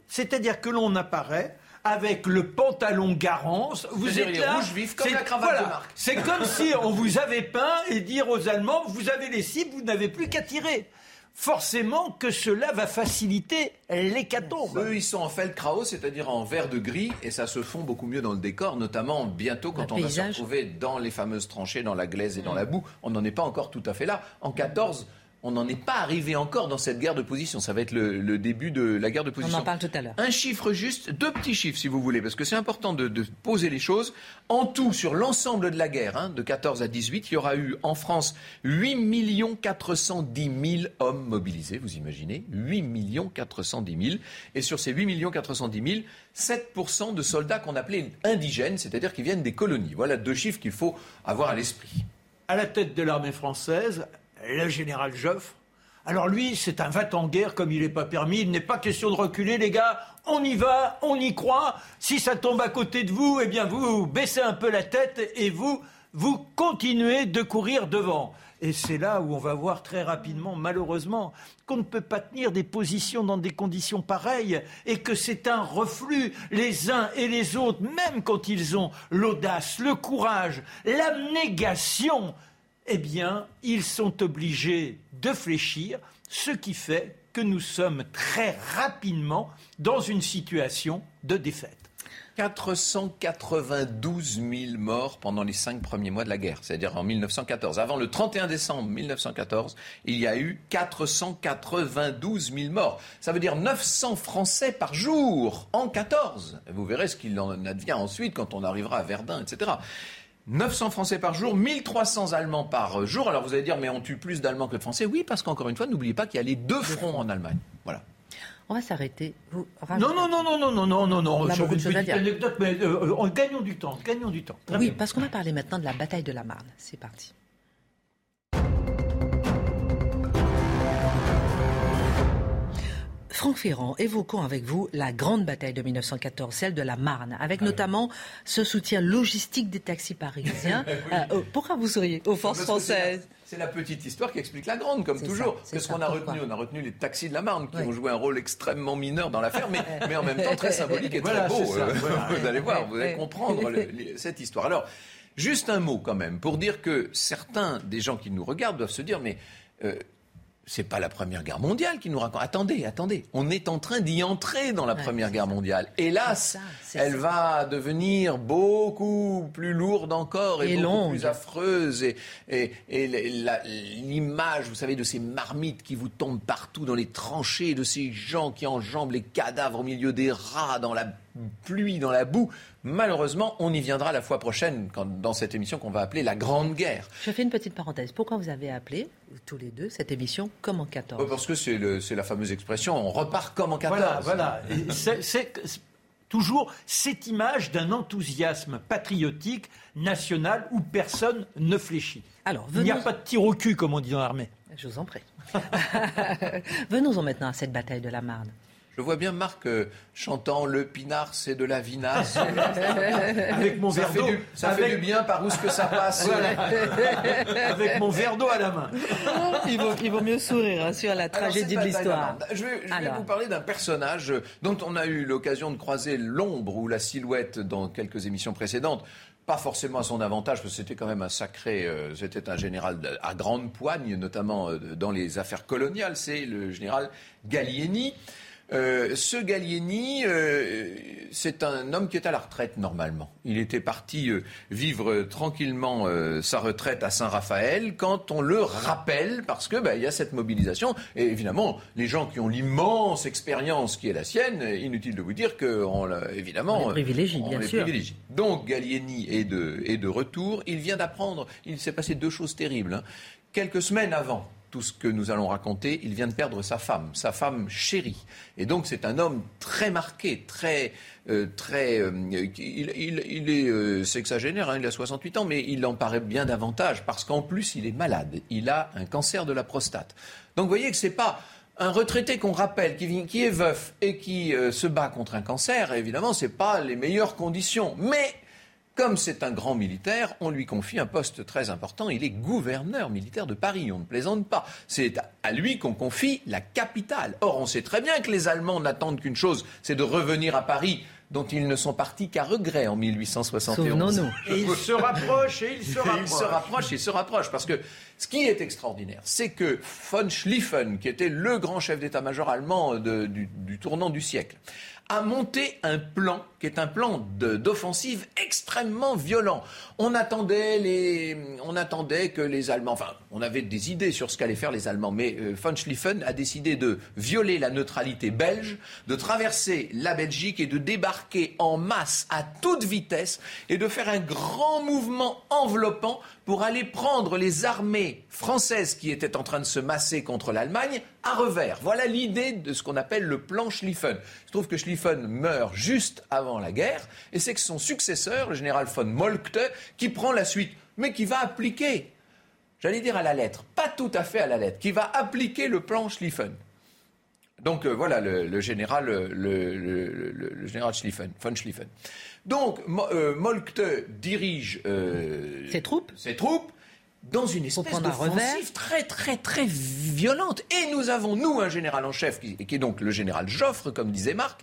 c'est-à-dire que l'on apparaît avec le pantalon garance. Vous êtes là, rouge vif comme la cravate de marque. C'est comme si on vous avait peint et dire aux Allemands, vous avez les cibles, vous n'avez plus qu'à tirer. Forcément que cela va faciliter l'hécatombe. Eux, ils sont en felkrao, c'est-à-dire en vert de gris, et ça se fond beaucoup mieux dans le décor, notamment bientôt quand on va se retrouver dans les fameuses tranchées, dans la glaise et dans la boue. On n'en est pas encore tout à fait là. En 14, on n'en est pas arrivé encore dans cette guerre de position. Ça va être le, début de la guerre de position. On en parle tout à l'heure. Un chiffre juste, deux petits chiffres si vous voulez, parce que c'est important de, poser les choses. En tout, sur l'ensemble de la guerre, hein, de 14 à 18, il y aura eu en France 8 410 000 hommes mobilisés, vous imaginez 8 410 000. Et sur ces 8 410 000, 7% de soldats qu'on appelait indigènes, c'est-à-dire qui viennent des colonies. Voilà deux chiffres qu'il faut avoir à l'esprit. À la tête de l'armée française, le général Joffre. Alors lui, c'est un va en guerre comme il n'est pas permis. Il n'est pas question de reculer, les gars. On y va, on y croit. Si ça tombe à côté de vous, eh bien vous baissez un peu la tête et vous, vous continuez de courir devant. Et c'est là où on va voir très rapidement, malheureusement, qu'on ne peut pas tenir des positions dans des conditions pareilles et que c'est un reflux, les uns et les autres, même quand ils ont l'audace, le courage, l'abnégation eh bien, ils sont obligés de fléchir, ce qui fait que nous sommes très rapidement dans une situation de défaite. 492 000 morts pendant les cinq premiers mois de la guerre, c'est-à-dire en 1914. Avant le 31 décembre 1914, il y a eu 492 000 morts. Ça veut dire 900 Français par jour en 14. Vous verrez ce qu'il en advient ensuite quand on arrivera à Verdun, etc. 900 Français par jour, 1300 Allemands par jour. Alors vous allez dire, mais on tue plus d'Allemands que de Français Oui, parce qu'encore une fois, n'oubliez pas qu'il y a les deux fronts en Allemagne. Voilà. On va s'arrêter. non, non, non, non, non, non, non, non, non. On a beaucoup de choses à dire. mais euh, euh, gagnons du temps, gagnons du temps. oui, parce qu'on va parler maintenant de la bataille de la Marne. C'est parti. Franck Ferrand, évoquons avec vous la grande bataille de 1914, celle de la Marne, avec ah notamment ce soutien logistique des taxis parisiens. Euh, oh, pourquoi vous seriez aux forces françaises c'est la petite histoire qui explique la grande, comme toujours. Qu'est-ce qu'on a retenu On a retenu les taxis de la Marne, qui ont joué un rôle extrêmement mineur dans l'affaire, mais, mais en même temps très symbolique et très beau. Euh, vous allez voir, vous allez comprendre cette histoire. Alors, juste un mot quand même, pour dire que certains des gens qui nous regardent doivent se dire, mais euh, c'est pas la Première Guerre mondiale qui nous raconte. Attendez, attendez. On est en train d'y entrer dans la Première Guerre mondiale. Hélas, elle va devenir beaucoup plus lourde encore et, beaucoup plus affreuse. Et, et, l'image, vous savez, de ces marmites qui vous tombent partout dans les tranchées, de ces gens qui enjambent les cadavres au milieu des rats, dans la pluie, dans la boue. Malheureusement, on y viendra la fois prochaine dans cette émission qu'on va appeler la Grande Guerre. Je fais une petite parenthèse. Pourquoi vous avez appelé, tous les deux, cette émission comme en 14 Parce que c'est la fameuse expression on repart comme en 14. Voilà, voilà. C'est toujours cette image d'un enthousiasme patriotique, national, où personne ne fléchit. Alors, Il n'y a pas de tir au cul, comme on dit dans l'armée. Je vous en prie. Venons-en maintenant à cette bataille de la Marne. Je vois bien Marc euh, chantant Le pinard, c'est de la vinasse. Avec mon verre d'eau. Ça fait du bien par où ce que ça passe. Avec mon verre d'eau à la main. Il vaut, mieux sourire hein, sur la tragédie de l'histoire. Je vais, vous parler d'un personnage dont on a eu l'occasion de croiser l'ombre ou la silhouette dans quelques émissions précédentes pas forcément à son avantage, parce que c'était quand même un sacré, euh, c'était un général à grande poigne, notamment euh, dans les affaires coloniales, c'est le général Gallieni. Euh, ce Gallieni, euh, c'est un homme qui est à la retraite normalement. Il était parti euh, vivre tranquillement sa retraite à Saint-Raphaël quand on le rappelle parce que bah, il y a cette mobilisation. Et évidemment, les gens qui ont l'immense expérience qui est la sienne, inutile de vous dire que évidemment, on les privilégie, bien sûr. Donc Gallieni est de, est de retour. Il vient d'apprendre. Il s'est passé deux choses terribles. Hein. Quelques semaines avant, tout ce que nous allons raconter, il vient de perdre sa femme, sa femme chérie. Et donc c'est un homme très marqué, très... Euh, très euh, il, est euh, sexagénaire, hein, il a 68 ans, mais il en paraît bien davantage, parce qu'en plus il est malade, il a un cancer de la prostate. Donc vous voyez que ce n'est pas un retraité qu'on rappelle, qui, qui, est veuf et qui se bat contre un cancer, évidemment, ce n'est pas les meilleures conditions. Mais comme c'est un grand militaire, on lui confie un poste très important. Il est gouverneur militaire de Paris. On ne plaisante pas. C'est à lui qu'on confie la capitale. Or, on sait très bien que les Allemands n'attendent qu'une chose, c'est de revenir à Paris dont ils ne sont partis qu'à regret en 1871. Et ils se rapprochent et ils se rapprochent. ils se rapprochent et ils se rapprochent parce que Ce qui est extraordinaire, c'est que von Schlieffen, qui était le grand chef d'état-major allemand du, du tournant du siècle, a monté un plan qui est un plan d'offensive extrêmement violent. On attendait, les, on attendait que les Allemands, enfin, on avait des idées sur ce qu'allaient faire les Allemands, mais euh, von Schlieffen a décidé de violer la neutralité belge, de traverser la Belgique et de débarquer en masse à toute vitesse et de faire un grand mouvement enveloppant pour aller prendre les armées françaises qui étaient en train de se masser contre l'Allemagne à revers. Voilà l'idée de ce qu'on appelle le plan Schlieffen. Je trouve que Schlieffen meurt juste avant la guerre, et c'est que son successeur, le général von Moltke, qui prend la suite, mais qui va appliquer, j'allais dire à la lettre, pas tout à fait à la lettre, qui va appliquer le plan Schlieffen. Donc euh, voilà le, général, le, général Schlieffen, von Schlieffen. Donc euh, Moltke dirige euh, ses troupes. Ses troupes dans une espèce d'offensive très très très violente. Et nous avons, nous, un général en chef, qui, qui, est donc le général Joffre, comme disait Marc,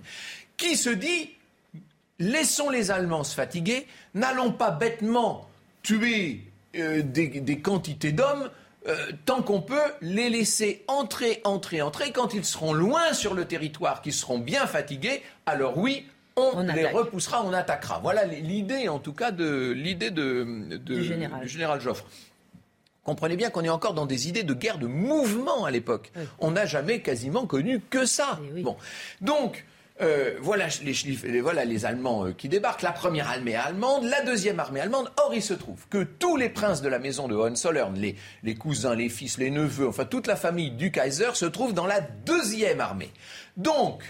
qui se dit Laissons les Allemands se fatiguer, n'allons pas bêtement tuer euh, des, quantités d'hommes. Euh, tant qu'on peut, les laisser entrer, entrer, entrer. Quand ils seront loin sur le territoire, qu'ils seront bien fatigués, alors oui, on, les repoussera, on attaquera. Voilà l'idée, en tout cas, de l'idée de, du, général. Joffre. Comprenez bien qu'on est encore dans des idées de guerre de mouvement à l'époque. On n'a jamais quasiment connu que ça. Eh bon. Donc, euh, voilà, les, voilà les Allemands euh, qui débarquent, la première armée allemande, la deuxième armée allemande. Or, il se trouve que tous les princes de la maison de Hohenzollern, les, les cousins, les fils, les neveux, enfin toute la famille du Kaiser se trouve dans la deuxième armée. Donc,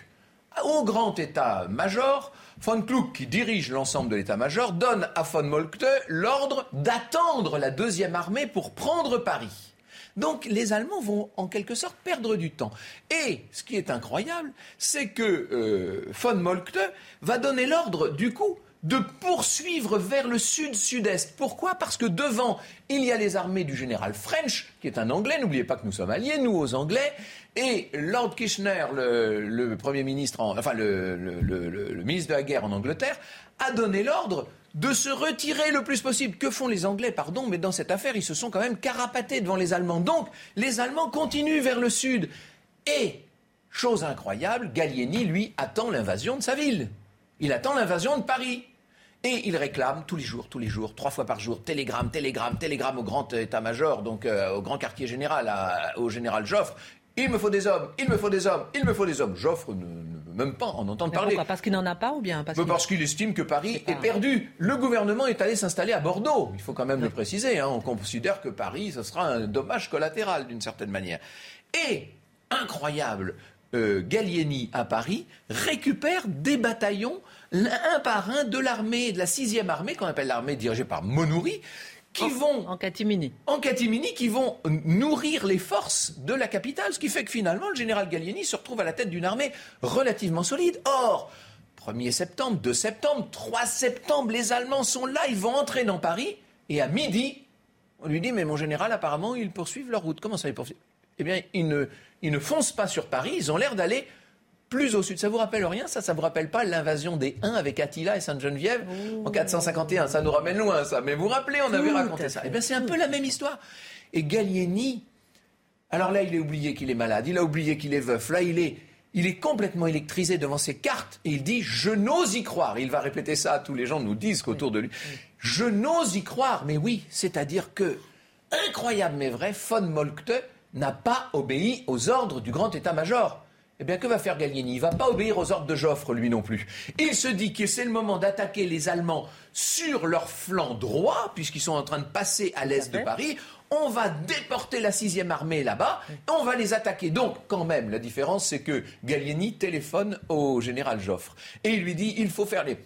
au grand état-major, von Kluck, qui dirige l'ensemble de l'état-major, donne à von Moltke l'ordre d'attendre la deuxième armée pour prendre Paris. Donc les Allemands vont en quelque sorte perdre du temps. Et ce qui est incroyable, c'est que euh, von Moltke va donner l'ordre du coup de poursuivre vers le sud-sud-est. Pourquoi? Parce que devant, il y a les armées du général French, qui est un Anglais. N'oubliez pas que nous sommes alliés, nous, aux Anglais. Et Lord Kitchener, le, Premier ministre, enfin le, le, ministre de la guerre en Angleterre, a donné l'ordre de se retirer le plus possible. Que font les Anglais, pardon, mais dans cette affaire, ils se sont quand même carapatés devant les Allemands. Donc, les Allemands continuent vers le sud. Et, chose incroyable, Gallieni, lui, attend l'invasion de sa ville. Il attend l'invasion de Paris. Et il réclame tous les jours, tous les jours, trois fois par jour, télégramme, télégramme, télégramme au grand état-major, donc euh, au grand quartier général, au général Joffre. Il me faut des hommes, il me faut des hommes, il me faut des hommes. Joffre ne, veut même pas en entendre parler. Pourquoi? Parce qu'il n'en a pas ou bien? Parce qu'il estime que Paris est, perdu. Le gouvernement est allé s'installer à Bordeaux. Il faut quand même le préciser. Hein. On considère que Paris, ce sera un dommage collatéral d'une certaine manière. Et, incroyable, euh, Gallieni à Paris récupère des bataillons, un par un, de l'armée, de la 6e armée, qu'on appelle l'armée dirigée par Monoury, qui vont en catimini. En catimini, qui vont nourrir les forces de la capitale, ce qui fait que finalement le général Gallieni se retrouve à la tête d'une armée relativement solide. Or, 1er septembre, 2 septembre, 3 septembre, les Allemands sont là, ils vont entrer dans Paris, et à midi, on lui dit mais mon général, apparemment, ils poursuivent leur route. Comment ça ils poursuivent? Eh bien, ils ne, ils ne foncent pas sur Paris, ils ont l'air d'aller plus au sud. Ça vous rappelle rien Ça, ça vous rappelle pas l'invasion des Huns avec Attila et Sainte-Geneviève en 451 Ça nous ramène loin, ça. Mais vous vous rappelez, on avait raconté ça. Eh bien, c'est un peu la même histoire. Et Gallieni, alors là, il a oublié qu'il est malade, il a oublié qu'il est veuf. Là, il est, il est complètement électrisé devant ses cartes et il dit Je n'ose y croire. Il va répéter ça à tous les gens nous disent qu'autour de lui. Je n'ose y croire. Mais oui, c'est-à-dire que, incroyable mais vrai, von Moltke n'a pas obéi aux ordres du grand état-major. Eh bien, que va faire Gallieni? Il ne va pas obéir aux ordres de Joffre, lui non plus. Il se dit que c'est le moment d'attaquer les Allemands sur leur flanc droit, puisqu'ils sont en train de passer à l'est de Paris. On va déporter la sixième armée là-bas, on va les attaquer. Donc, quand même, la différence, c'est que Gallieni téléphone au général Joffre. Et il lui dit, il faut faire les...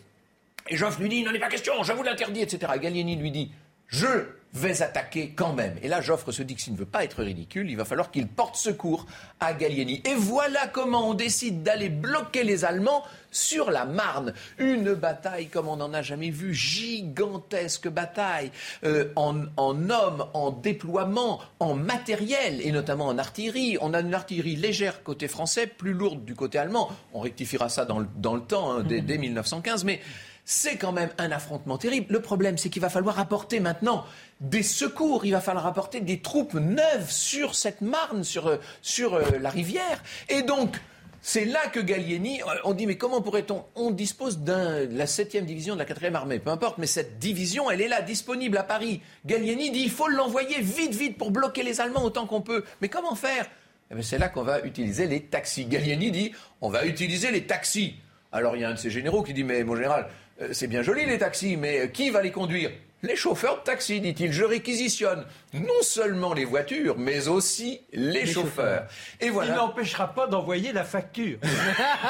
Et Joffre lui dit, il n'en est pas question, je vous l'interdis, etc. Gallieni lui dit, je vais attaquer quand même. Et là, Joffre se dit que s'il ne veut pas être ridicule, il va falloir qu'il porte secours à Gallieni. Et voilà comment on décide d'aller bloquer les Allemands sur la Marne. Une bataille comme on n'en a jamais vu, gigantesque bataille, euh, en, en, hommes, en déploiement, en matériel, et notamment en artillerie. On a une artillerie légère côté français, plus lourde du côté allemand. On rectifiera ça dans le, temps, hein, dès, dès 1915, mais c'est quand même un affrontement terrible. Le problème, c'est qu'il va falloir apporter maintenant des secours, il va falloir apporter des troupes neuves sur cette Marne, sur, euh, euh, la rivière. Et donc, c'est là que Gallieni, euh, on dit mais comment pourrait-on? On dispose de la 7e division de la 4e armée, peu importe, mais cette division, elle est là, disponible à Paris. Gallieni dit il faut l'envoyer vite, vite pour bloquer les Allemands autant qu'on peut. Mais comment faire? Eh C'est là qu'on va utiliser les taxis. Gallieni dit on va utiliser les taxis. Alors il y a un de ces généraux qui dit mais mon général, c'est bien joli les taxis, mais qui va les conduire? Les chauffeurs de taxi, dit-il, je réquisitionne non seulement les voitures, mais aussi les, chauffeurs. Et voilà. Il n'empêchera pas d'envoyer la facture.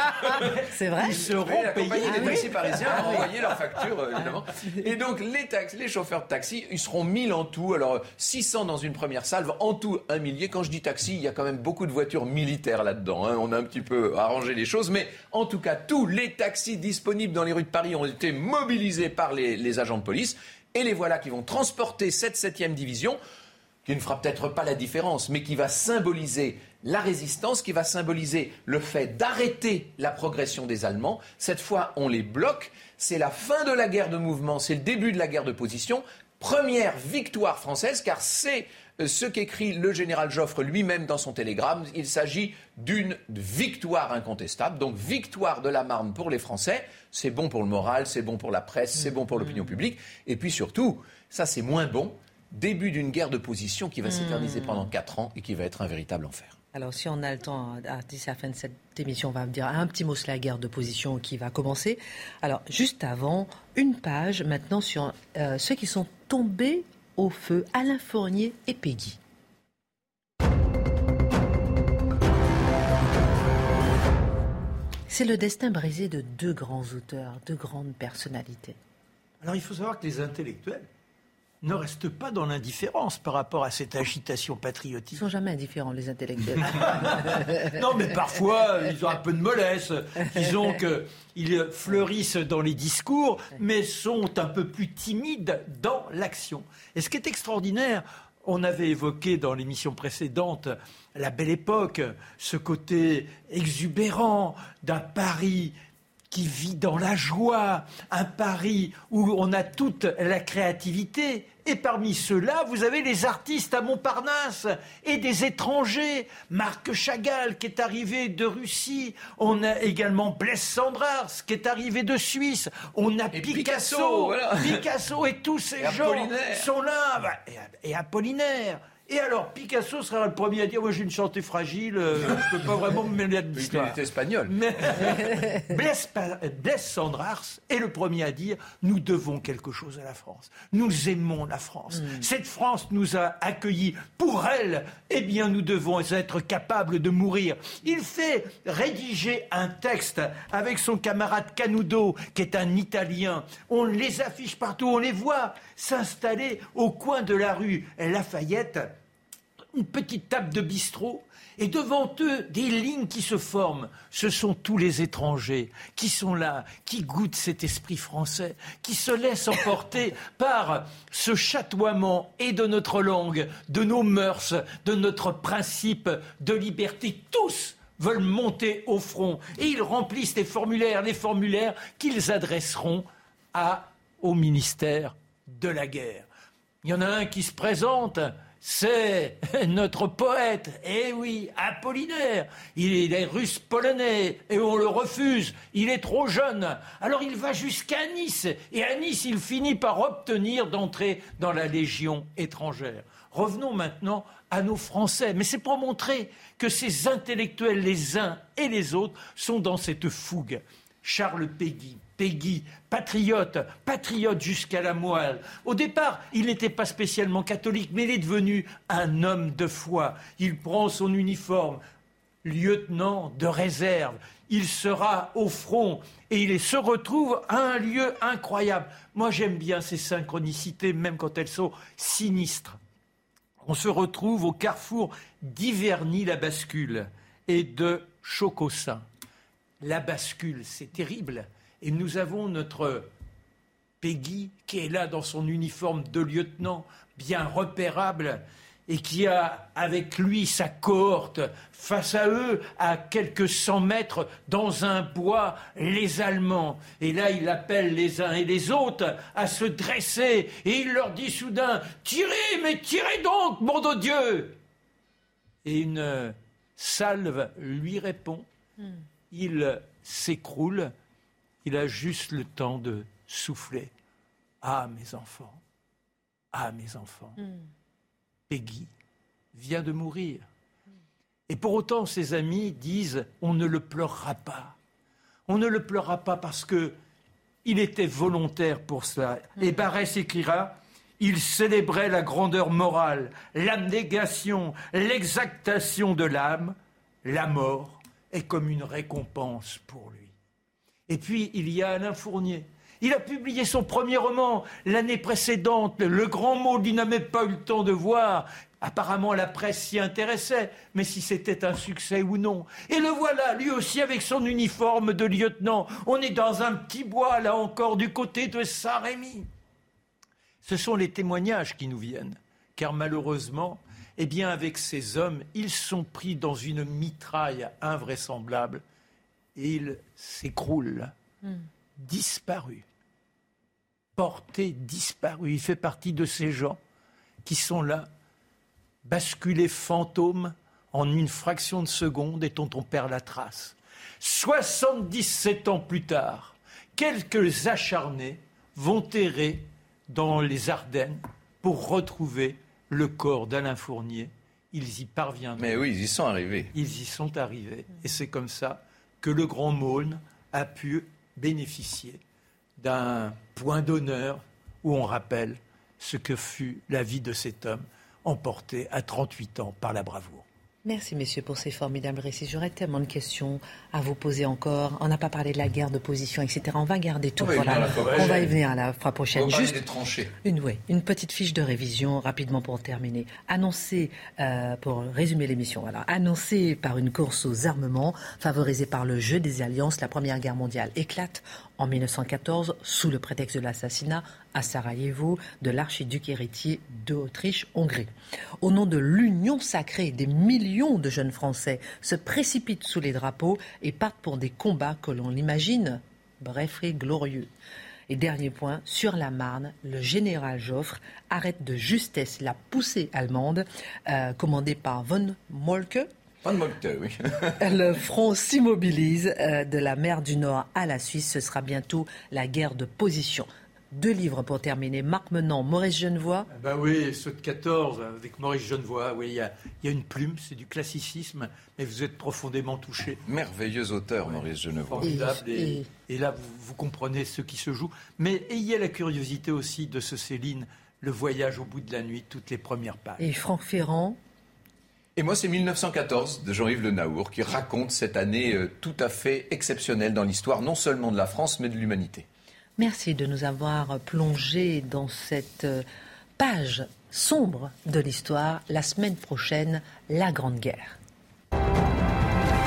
C'est vrai. Ils seront payés. Les ah taxis parisiens vont envoyer leur facture, euh, évidemment. Et donc, les, taxis, les chauffeurs de taxi, ils seront 1000 en tout. Alors, 600 dans une première salve, en tout un millier. Quand je dis taxi, il y a quand même beaucoup de voitures militaires là-dedans. Hein. On a un petit peu arrangé les choses. Mais en tout cas, tous les taxis disponibles dans les rues de Paris ont été mobilisés par les agents de police. Et les voilà qui vont transporter cette septième division, qui ne fera peut-être pas la différence, mais qui va symboliser la résistance, qui va symboliser le fait d'arrêter la progression des Allemands. Cette fois, on les bloque. C'est la fin de la guerre de mouvement, c'est le début de la guerre de position. Première victoire française, car c'est ce qu'écrit le général Joffre lui-même dans son télégramme. Il s'agit d'une victoire incontestable, donc victoire de la Marne pour les Français. C'est bon pour le moral, c'est bon pour la presse, c'est bon pour l'opinion publique. Et puis surtout, ça c'est moins bon, début d'une guerre de position qui va s'éterniser hmm. pendant 4 ans et qui va être un véritable enfer. Alors, si on a le temps, d'ici la fin de cette émission, on va me dire un petit mot sur la guerre de position qui va commencer. Alors, juste avant, une page maintenant sur euh, ceux qui sont tombés au feu, Alain Fournier et Peggy. C'est le destin brisé de deux grands auteurs, deux grandes personnalités. Alors il faut savoir que les intellectuels ne restent pas dans l'indifférence par rapport à cette agitation patriotique. Ils sont jamais indifférents, les intellectuels. non, mais parfois, ils ont un peu de mollesse. Disons qu'ils fleurissent dans les discours, mais sont un peu plus timides dans l'action. Et ce qui est extraordinaire, on avait évoqué dans l'émission précédente la belle époque, ce côté exubérant d'un Paris qui vit dans la joie, un Paris où on a toute la créativité. Et parmi ceux-là, vous avez les artistes à Montparnasse et des étrangers. Marc Chagall qui est arrivé de Russie. On a également Blaise Sandrars qui est arrivé de Suisse. On a Picasso. Picasso, et tous ces gens sont là. Bah, et Apollinaire. Et alors, Picasso sera le premier à dire Moi, j'ai une santé fragile, euh, je ne peux pas vraiment me mêler de l'histoire. Il est espagnol. Mais Blaise, Sandrars est le premier à dire Nous devons quelque chose à la France. Nous aimons la France. Hmm. Cette France nous a accueillis. Pour elle, eh bien, nous devons être capables de mourir. Il fait rédiger un texte avec son camarade Canudo, qui est un Italien. On les affiche partout, on les voit s'installer au coin de la rue Lafayette une petite table de bistrot, et devant eux, des lignes qui se forment. Ce sont tous les étrangers qui sont là, qui goûtent cet esprit français, qui se laissent emporter par ce chatoiement et de notre langue, de nos mœurs, de notre principe de liberté. Tous veulent monter au front et ils remplissent les formulaires, les formulaires qu'ils adresseront au ministère de la guerre. Il y en a un qui se présente c'est notre poète, eh oui, Apollinaire. Il est russe polonais et on le refuse. Il est trop jeune. Alors il va jusqu'à Nice et à Nice il finit par obtenir d'entrer dans la Légion étrangère. Revenons maintenant à nos Français, mais c'est pour montrer que ces intellectuels, les uns et les autres, sont dans cette fougue. Charles Péguy, Peggy, patriote, patriote jusqu'à la moelle. Au départ, il n'était pas spécialement catholique, mais il est devenu un homme de foi. Il prend son uniforme, lieutenant de réserve. Il sera au front et il se retrouve à un lieu incroyable. Moi, j'aime bien ces synchronicités, même quand elles sont sinistres. On se retrouve au carrefour d'Iverny-la-Bascule et de Chocossin. La bascule, c'est terrible. Et nous avons notre Peggy qui est là dans son uniforme de lieutenant, bien repérable. et qui a avec lui sa cohorte face à eux, à quelques cent mètres, dans un bois, les Allemands. Et là, il appelle les uns et les autres à se dresser, et il leur dit soudain, Tirez, mais tirez donc, mon de Dieu Et une salve lui répond. Hmm. Il s'écroule, il a juste le temps de souffler. Ah, mes enfants, ah, mes enfants. Hmm. Peggy vient de mourir. Et pour autant, ses amis disent on ne le pleurera pas. On ne le pleurera pas parce que il était volontaire pour cela. Et mm. Barès écrira il célébrait la grandeur morale, l'abnégation, l'exactation de l'âme. La mort est comme une récompense pour lui. Et puis, il y a Alain Fournier, il a publié son premier roman l'année précédente, Le grand mot qu'il n'avait pas eu le temps de voir. Apparemment, la presse s'y intéressait, mais si c'était un succès ou non. Et le voilà, lui aussi avec son uniforme de lieutenant. On est dans un petit bois, là encore, du côté de Saint-Rémy. Ce sont les témoignages qui nous viennent, car malheureusement, eh bien, avec ces hommes, ils sont pris dans une mitraille invraisemblable et ils s'écroulent, hmm. disparus porté disparu. Il fait partie de ces gens qui sont là, basculés fantômes en une fraction de seconde et dont on perd la trace. 77 ans plus tard, quelques acharnés vont errer dans les Ardennes pour retrouver le corps d'Alain Fournier. Ils y parviennent. Mais oui, ils y sont arrivés. Ils y sont arrivés. Et c'est comme ça que le Grand Maulne a pu bénéficier d'un point d'honneur où on rappelle ce que fut la vie de cet homme emporté à 38 ans par la bravoure. Merci, messieurs, pour ces formidables récits. J'aurais tellement de questions à vous poser encore. On n'a pas parlé de la guerre de position, etc. On va garder tout. On va, on va y venir à la fois prochaine. Juste Une, une petite fiche de révision rapidement pour terminer. Annoncée, euh, pour résumer l'émission, voilà. Annoncée par une course aux armements, favorisée par le jeu des alliances, la Première Guerre mondiale éclate en 1914 sous le prétexte de l'assassinat à Sarajevo de l'archiduc héritier d'Autriche-Hongrie. Au nom de l'union sacrée, des millions de jeunes Français se précipitent sous les drapeaux et partent pour des combats que l'on imagine bref et glorieux. Et dernier point, sur la Marne, le général Joffre arrête de justesse la poussée allemande euh, commandée par von Molke, le front s'immobilise euh, de la mer du Nord à la Suisse. Ce sera bientôt la guerre de position. Deux livres pour terminer. Marc Menant, Maurice Genevoix. Ben oui, ceux de 14 avec Maurice Genevoix. Oui, il y a, une plume, c'est du classicisme, mais vous êtes profondément touché. Merveilleux auteur, Maurice Genevoix. Formidable. Et, là, vous, vous, comprenez ce qui se joue. Mais ayez la curiosité aussi de ce Céline, Le voyage au bout de la nuit, toutes les premières pages. Et Franck Ferrand, et moi, c'est 1914 de Jean-Yves Le Naour qui raconte cette année euh, tout à fait exceptionnelle dans l'histoire, non seulement de la France, mais de l'humanité. Merci de nous avoir plongé dans cette euh, page sombre de l'histoire. La semaine prochaine, la Grande Guerre.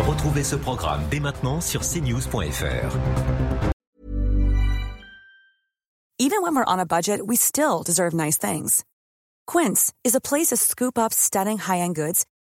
Retrouvez ce programme dès maintenant sur cnews.fr. Even when we're on a budget, we still deserve nice things. Quince is a place to scoop up stunning high-end goods